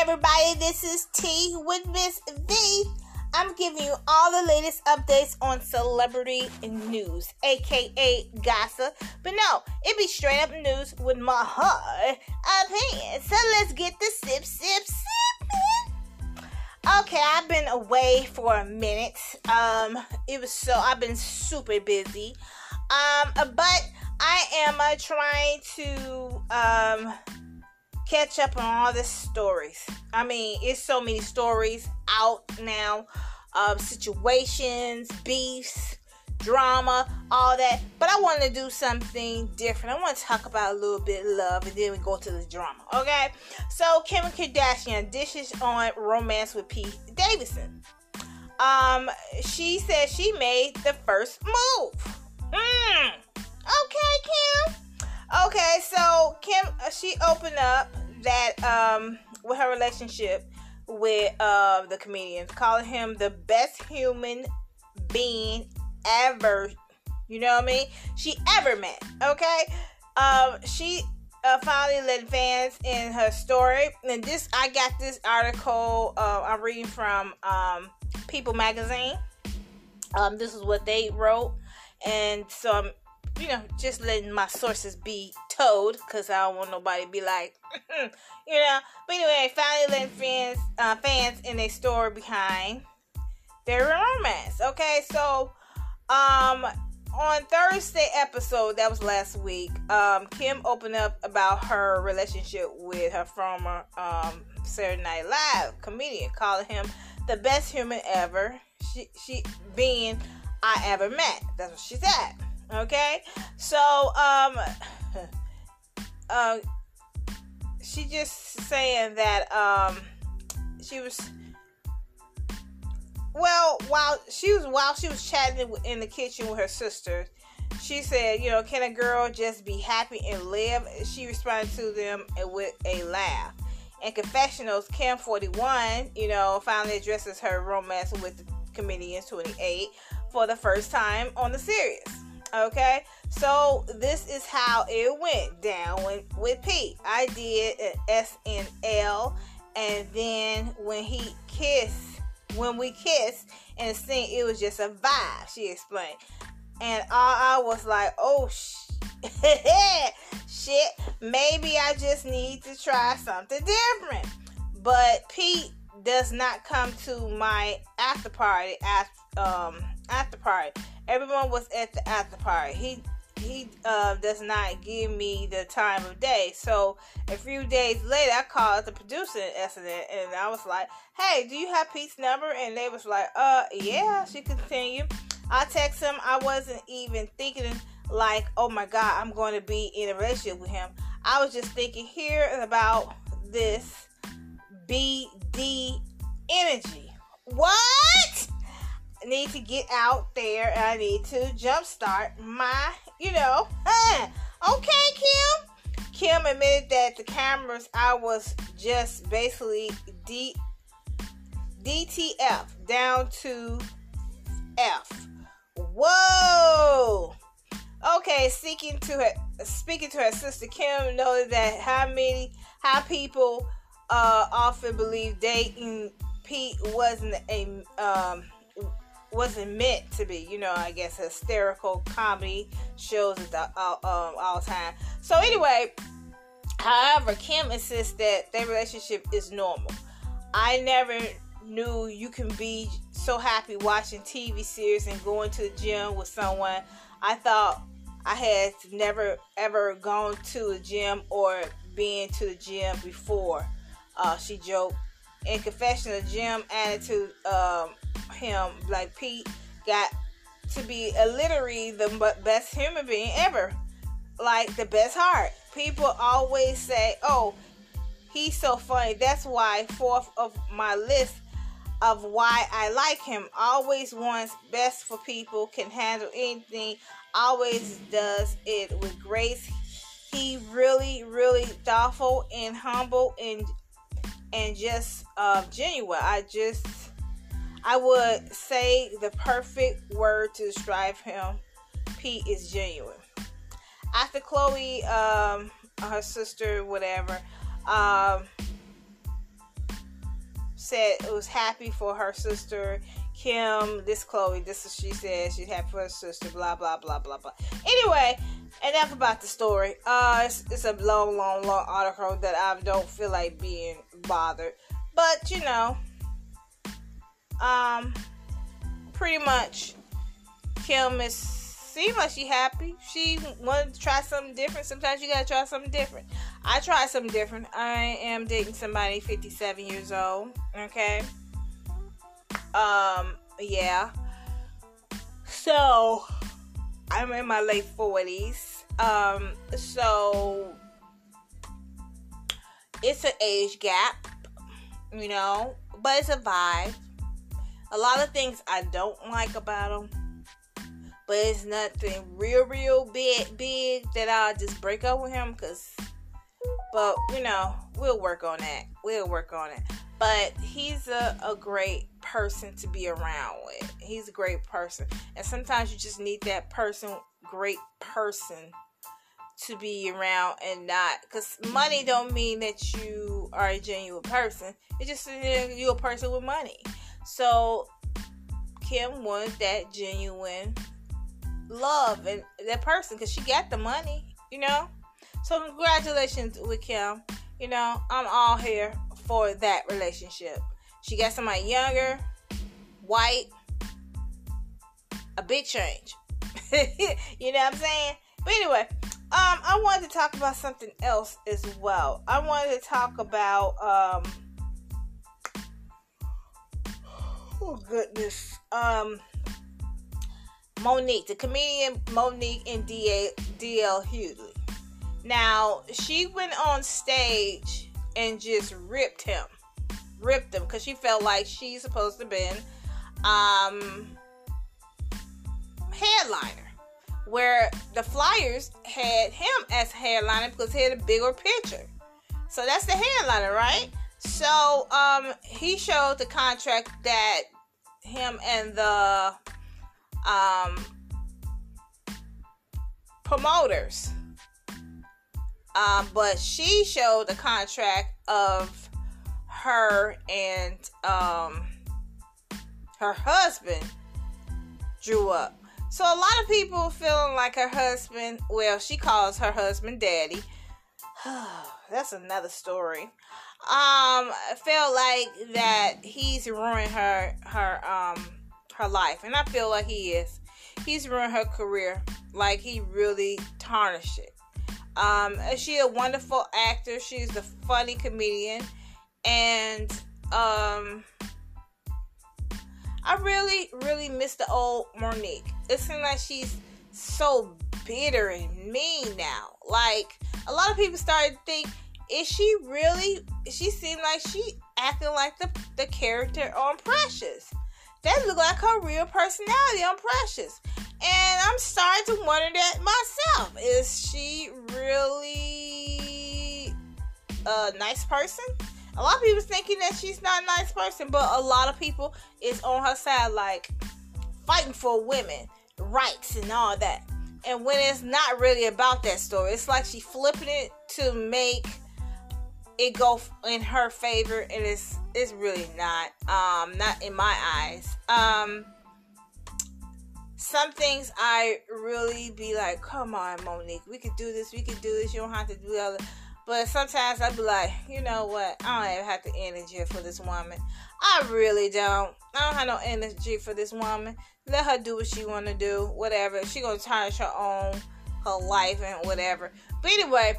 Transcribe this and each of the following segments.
everybody, this is Tea with Miss V. I'm giving you all the latest updates on celebrity news, aka gossip. But no, it be straight up news with my heart opinion. So let's get the sip, sip, sip. Okay, I've been away for a minute. Um, it was so I've been super busy. Um, but I am uh, trying to um catch up on all the stories. I mean, it's so many stories out now, um, situations, beefs, drama, all that. But I want to do something different. I want to talk about a little bit of love, and then we go to the drama. Okay? So Kim Kardashian dishes on romance with Pete Davidson. Um, she said she made the first move. Mm. Okay, Kim. Okay, so Kim, uh, she opened up that um with her relationship with uh the comedian, calling him the best human being ever. You know what I mean? She ever met. Okay, um, she uh, finally let fans in her story, and this I got this article uh, I'm reading from um, People Magazine. Um, this is what they wrote, and so I'm you know, just letting my sources be told because I don't want nobody to be like, you know. But anyway, finally letting fans, uh, fans in a store behind their romance. Okay, so um, on Thursday episode that was last week, um, Kim opened up about her relationship with her former um, Saturday Night Live comedian, calling him the best human ever. She she being I ever met. That's what she said. Okay, so um, uh, she just saying that um, she was well while she was while she was chatting in the kitchen with her sisters. She said, "You know, can a girl just be happy and live?" She responded to them with a laugh. And confessionals, Kim 41, you know, finally addresses her romance with comedian 28 for the first time on the series. Okay, so this is how it went down with, with Pete. I did an S and L, and then when he kissed, when we kissed and sing, it was just a vibe. She explained, and I, I was like, oh shit, shit. Maybe I just need to try something different. But Pete does not come to my after party after um after party everyone was at the after party. He he uh, does not give me the time of day. So a few days later, I called the producer incident, and I was like, "Hey, do you have Pete's number?" And they was like, "Uh, yeah." She continued. I text him. I wasn't even thinking like, "Oh my God, I'm going to be in a relationship with him." I was just thinking here about this BD energy. What? Need to get out there and I need to jumpstart my, you know, okay, Kim. Kim admitted that the cameras I was just basically D DTF down to F. Whoa. Okay, speaking to her speaking to her sister Kim noted that how many how people uh, often believe dating Pete wasn't a um, wasn't meant to be. You know, I guess hysterical comedy shows at the uh, um, all time. So anyway, however, Kim insists that their relationship is normal. I never knew you can be so happy watching TV series and going to the gym with someone. I thought I had never ever gone to the gym or been to the gym before. Uh, she joked. In confession, the gym attitude um, him like Pete got to be a literally the best human being ever, like the best heart. People always say, "Oh, he's so funny." That's why fourth of my list of why I like him. Always wants best for people, can handle anything, always does it with grace. He really, really thoughtful and humble and and just uh, genuine. I just I would say the perfect word to describe him. Pete is genuine. After Khloé, um, her sister, whatever, um, said it was happy for her sister Kim. This Khloé, This is she said she's happy for her sister. Blah blah blah blah blah. Anyway, enough about the story. Uh, it's, it's a long, long, long article that I don't feel like being bothered. But you know, um, pretty much, Kim is seems like she happy. She wanted to try something different. Sometimes you gotta try something different. I tried something different. I am dating somebody 57 years old. Okay. Um. Yeah. So I'm in my late 40s. Um. So it's an age gap, you know, but it's a vibe. A lot of things I don't like about him but it's nothing real, real big, big that I'll just break up with him. Cause, but you know, we'll work on that. We'll work on it. But he's a, a great person to be around with. He's a great person, and sometimes you just need that person, great person, to be around and not because money don't mean that you are a genuine person. It just means you're a person with money. So Kim was that genuine love and that person because she got the money, you know. So congratulations with Kim. You know, I'm all here for that relationship. She got somebody younger, white, a big change. you know what I'm saying? But anyway, um, I wanted to talk about something else as well. I wanted to talk about um oh goodness. Um Mo'Nique, the comedian Mo'Nique and DL, DL Hughley. Now, she went on stage and just ripped him. Ripped him because she felt like she's supposed to been um, headliner. Where the Flyers had him as headliner because he had a bigger picture. So that's the headliner, right? So um, he showed the contract that him and the um, promoters. Um, but she showed the contract of her and um, her husband drew up. So a lot of people feeling like her husband, well, she calls her husband daddy. That's another story. Um, I felt like that he's ruined her her um her life, and I feel like he is. He's ruined her career. Like he really tarnished it. Um, she's a wonderful actor. She's a funny comedian, and um, I really, really miss the old Mo'Nique. It seems like she's so bitter and mean now. Like a lot of people started to think, is she really? She seemed like she acting like the the character on Precious that look like her real personality on Precious. And I'm starting to wonder that myself. Is she really a nice person? A lot of people thinking that she's not a nice person, but a lot of people is on her side, like fighting for women rights and all that. And when it's not really about that story, it's like she flipping it to make it go in her favor and it's it's really not um not in my eyes. Um some things i really be like come on Mo'Nique we could do this we could do this you don't have to do the other but sometimes i be like you know what? I don't even have the energy for this woman. I really don't. I don't have no energy for this woman. Let her do what she want to do whatever. She gonna tarnish her own her life and whatever. But anyway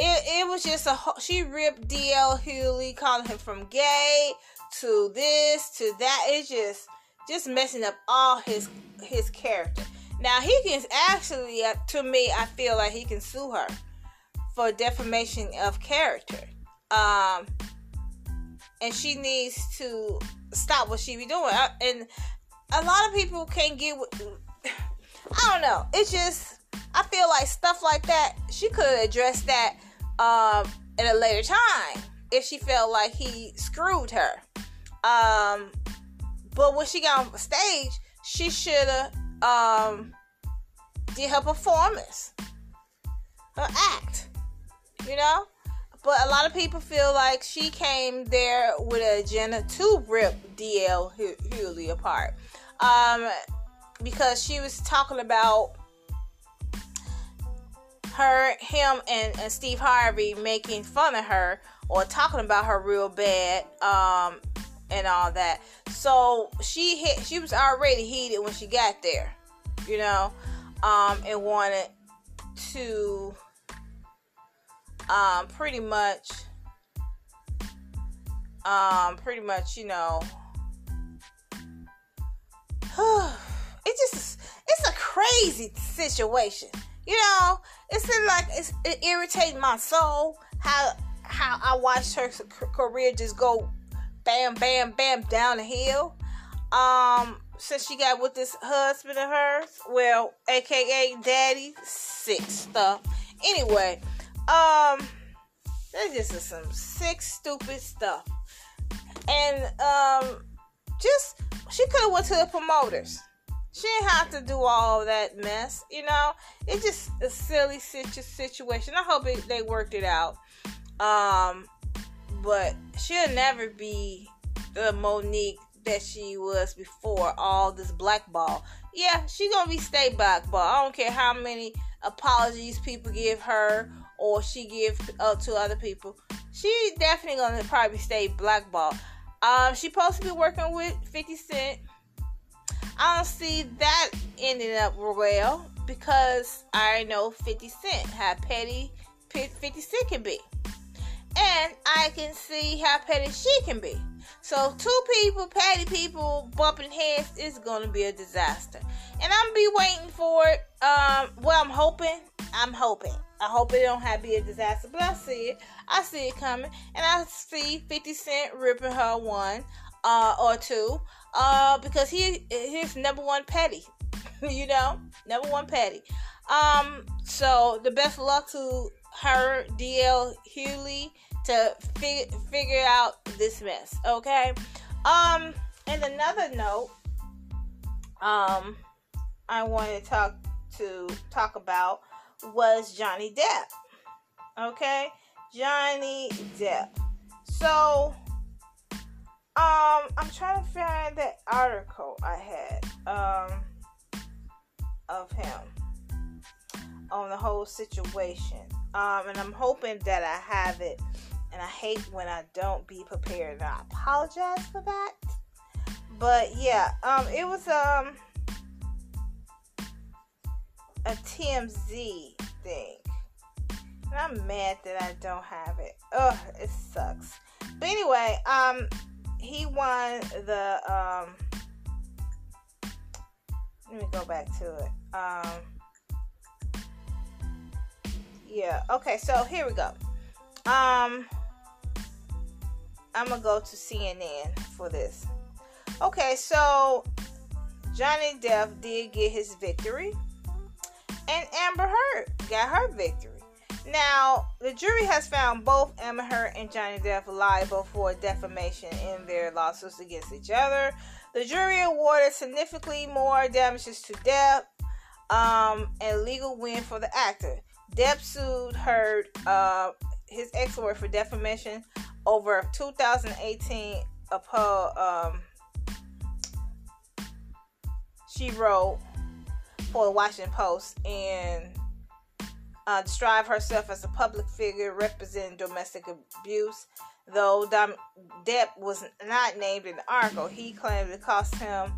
it, it was just a whole, she ripped DL Hughley, calling him from gay to this to that. It's just just messing up all his his character. Now he can actually, uh, to me, I feel like he can sue her for defamation of character. Um, and she needs to stop what she be doing. And a lot of people can't get. I don't know. It's just I feel like stuff like that. She could address that um, at a later time if she felt like he screwed her. Um, but when she got on stage, she should have um, did her performance, her act. You know, but a lot of people feel like she came there with an agenda to rip DL Hughley apart. Um, because she was talking about her, him, and, and Steve Harvey making fun of her or talking about her real bad, um, and all that. So she hit, she was already heated when she got there, you know, um, and wanted to, um, pretty much, um, pretty much, you know, it just it's a crazy situation. You know, it's like it irritates my soul how how I watched her career just go bam bam bam down the hill. Um, since she got with this husband of hers, well, aka daddy, sick stuff. Anyway, um, that's just some sick, stupid stuff. And um, just she could have went to the promoters she didn't have to do all that mess, you know. It's just a silly situ- situation. I hope it, they worked it out. Um, but she'll never be the Mo'Nique that she was before all this blackball. Yeah, she gonna be stay blackball. I don't care how many apologies people give her or she give uh, to other people. She definitely gonna probably stay blackball. Um, she supposed to be working with 50 Cent I don't see that ending up well because I know 50 Cent, how petty 50 Cent can be. And I can see how petty she can be. So two people, petty people, bumping heads is gonna be a disaster. And I'm be waiting for it. Um, well, I'm hoping. I'm hoping. I hope it don't have to be a disaster, but I see it. I see it coming, and I see 50 Cent ripping her one uh, or two uh, because he he's number one petty, you know, number one petty. Um, so the best luck to her, DL Hughley, to fig- figure out this mess. Okay. Um, and another note, um, I wanted to talk to talk about was Johnny Depp. Okay, Johnny Depp. So um, I'm trying to find that article I had um of him on the whole situation. Um, and I'm hoping that I have it. And I hate when I don't be prepared. And I apologize for that. But yeah, um, it was um a TMZ thing. And I'm mad that I don't have it. Ugh, it sucks. But anyway, um, he won the um let me go back to it. Um yeah, okay, so here we go. Um I'm gonna go to CNN for this. Okay, so Johnny Depp did get his victory, and Amber Heard got her victory. Now, the jury has found both Amber Heard and Johnny Depp liable for defamation in their lawsuits against each other. The jury awarded significantly more damages to Depp um, and legal win for the actor. Depp sued Heard, uh, his ex-wife, for defamation over 2018 um, she wrote for the Washington Post and uh, herself as a public figure representing domestic abuse. Though Dom- Depp was not named in the article, he claimed it cost him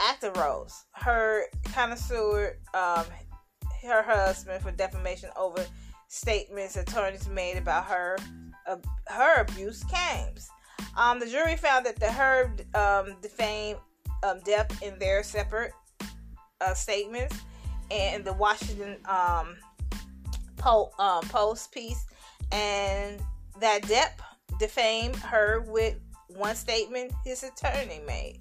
acting roles. Her connoisseur, um, her husband, for defamation over statements attorneys made about her uh, her abuse claims. Um, the jury found that the Heard um, defamed um, Depp in their separate uh, statements, and the Washington um, po- um, post piece, and that Depp defamed her with one statement his attorney made.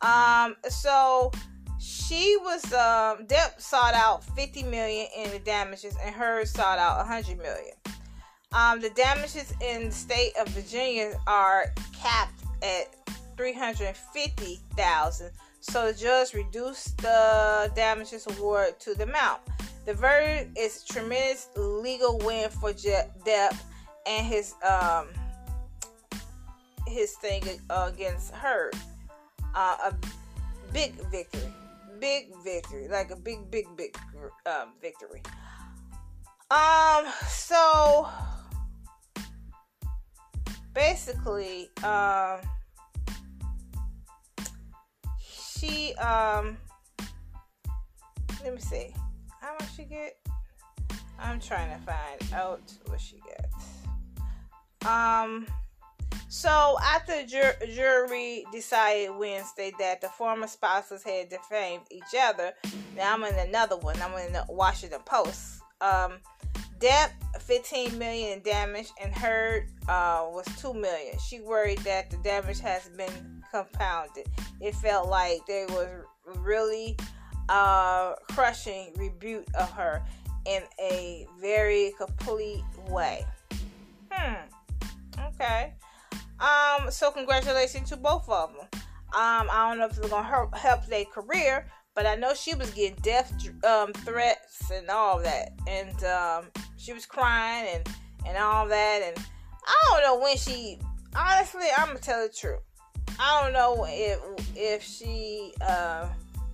Um, so she was um, Depp sought out 50 million in the damages, and her sought out 100 million. Um, the damages in the state of Virginia are capped at 350,000. So the judge reduced the damages award to the amount. The verdict is tremendous legal win for Depp and his um his thing against her. Uh, a big victory. Big victory. Like a big big big um, victory. Um so basically um she um let me see. How much she get? I'm trying to find out what she gets um so after jur- jury decided wednesday that the former spouses had defamed each other now i'm in another one. I'm in the washington post. Um Depp 15 million in damage and Heard uh, was 2 million. She worried that the damage has been compounded. It felt like there was really uh, crushing rebuke of her in a very complete way. Hmm. Okay. Um. So congratulations to both of them. Um. I don't know if it's gonna help help their career, but I know she was getting death um, threats and all that, and um, she was crying and and all that, and I don't know when she. Honestly, I'm gonna tell the truth. I don't know if if she uh,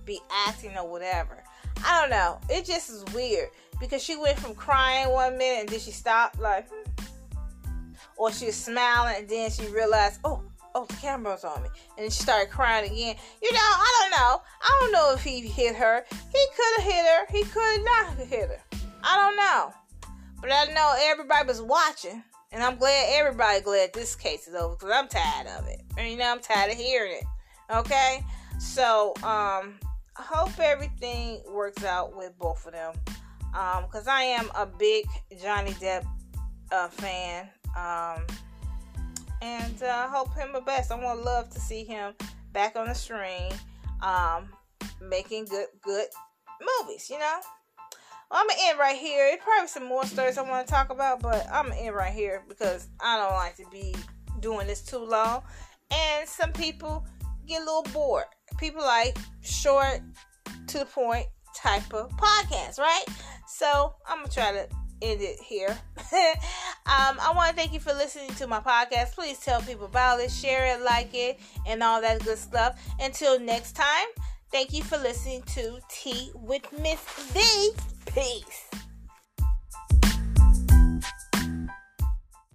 be acting or whatever. I don't know. It just is weird because she went from crying one minute and then she stopped like, or she was smiling and then she realized, oh, oh, the camera's on me, and she started crying again. You know, I don't know. I don't know if he hit her. He could have hit her. He could not have hit her. I don't know. But I know everybody was watching. And I'm glad everybody glad this case is over because I'm tired of it. And you know, I'm tired of hearing it. Okay? So, um, I hope everything works out with both of them. Um, because I am a big Johnny Depp uh, fan. Um, and uh, hope him the best. I want to love to see him back on the screen, um, making good good movies. You know. Well, I'm gonna end right here. It's probably some more stories I want to talk about, but I'm gonna end right here because I don't like to be doing this too long. And some people get a little bored. People like short, to the point type of podcast, right? So I'm gonna try to end it here. um, I want to thank you for listening to my podcast. Please tell people about it, share it, like it, and all that good stuff. Until next time, thank you for listening to Tea with Miss V. Peace.